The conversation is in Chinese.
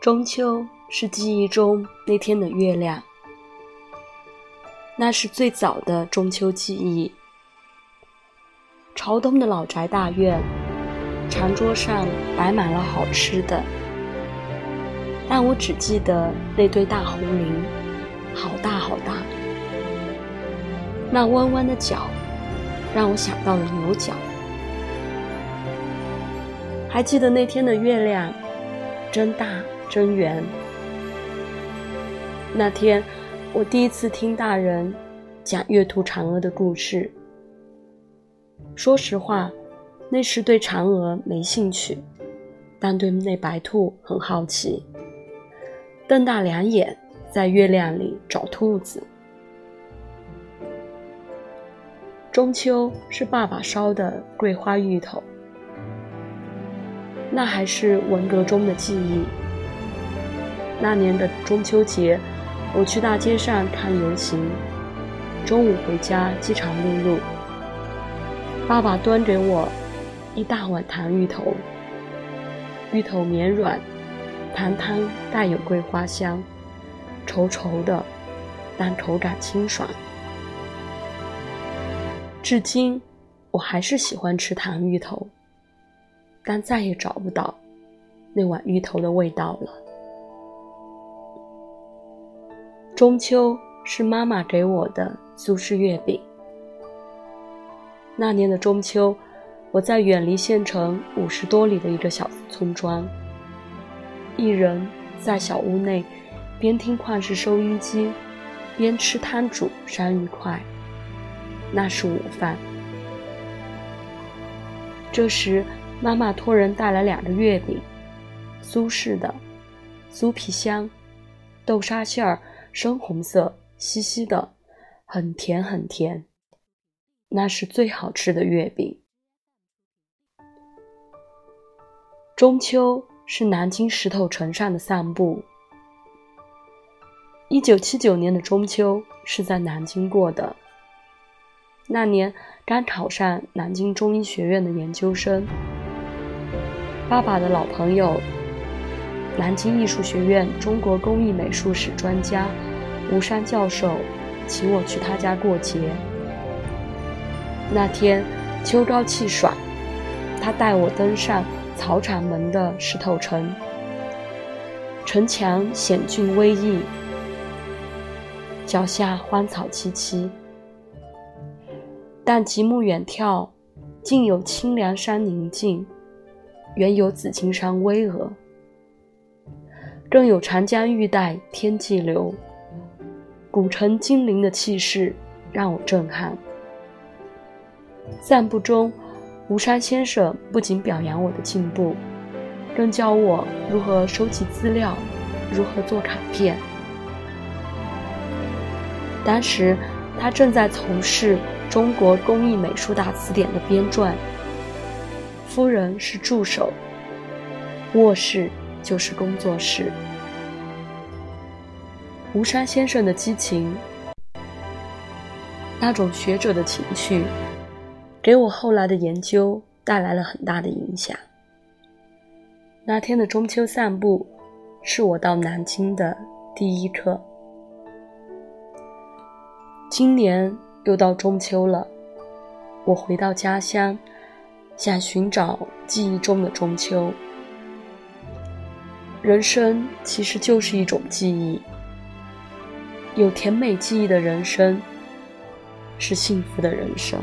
中秋是记忆中那天的月亮，那是最早的中秋记忆。朝东的老宅大院，长桌上摆满了好吃的，但我只记得那堆大红菱，好大好大。那弯弯的角，让我想到了牛角。还记得那天的月亮，真大。真圆。那天，我第一次听大人讲月兔嫦娥的故事。说实话，那时对嫦娥没兴趣，但对那白兔很好奇，瞪大两眼在月亮里找兔子。中秋是爸爸烧的桂花芋头，那还是文革中的记忆。那年的中秋节，我去大街上看游行，中午回家饥肠辘辘。爸爸端给我一大碗糖芋头，芋头绵软，糖汤带有桂花香，稠稠的，但口感清爽。至今，我还是喜欢吃糖芋头，但再也找不到那碗芋头的味道了。中秋是妈妈给我的苏式月饼。那年的中秋，我在远离县城五十多里的一个小村庄，一人在小屋内，边听矿石收音机，边吃摊煮山芋块，那是午饭。这时，妈妈托人带来两个月饼，苏式的，酥皮香，豆沙馅儿。深红色，稀稀的，很甜很甜，那是最好吃的月饼。中秋是南京石头城上的散步。一九七九年的中秋是在南京过的，那年刚考上南京中医学院的研究生，爸爸的老朋友。南京艺术学院中国工艺美术史专家吴山教授请我去他家过节。那天秋高气爽，他带我登上草场门的石头城，城墙险峻威毅，脚下荒草萋萋，但极目远眺，竟有清凉山宁静，远有紫金山巍峨。更有长江欲带天际流，古城精灵的气势让我震撼。散步中，吴山先生不仅表扬我的进步，更教我如何收集资料，如何做卡片。当时他正在从事《中国工艺美术大词典》的编撰，夫人是助手，卧室。就是工作室。吴山先生的激情，那种学者的情绪，给我后来的研究带来了很大的影响。那天的中秋散步，是我到南京的第一课。今年又到中秋了，我回到家乡，想寻找记忆中的中秋。人生其实就是一种记忆，有甜美记忆的人生是幸福的人生。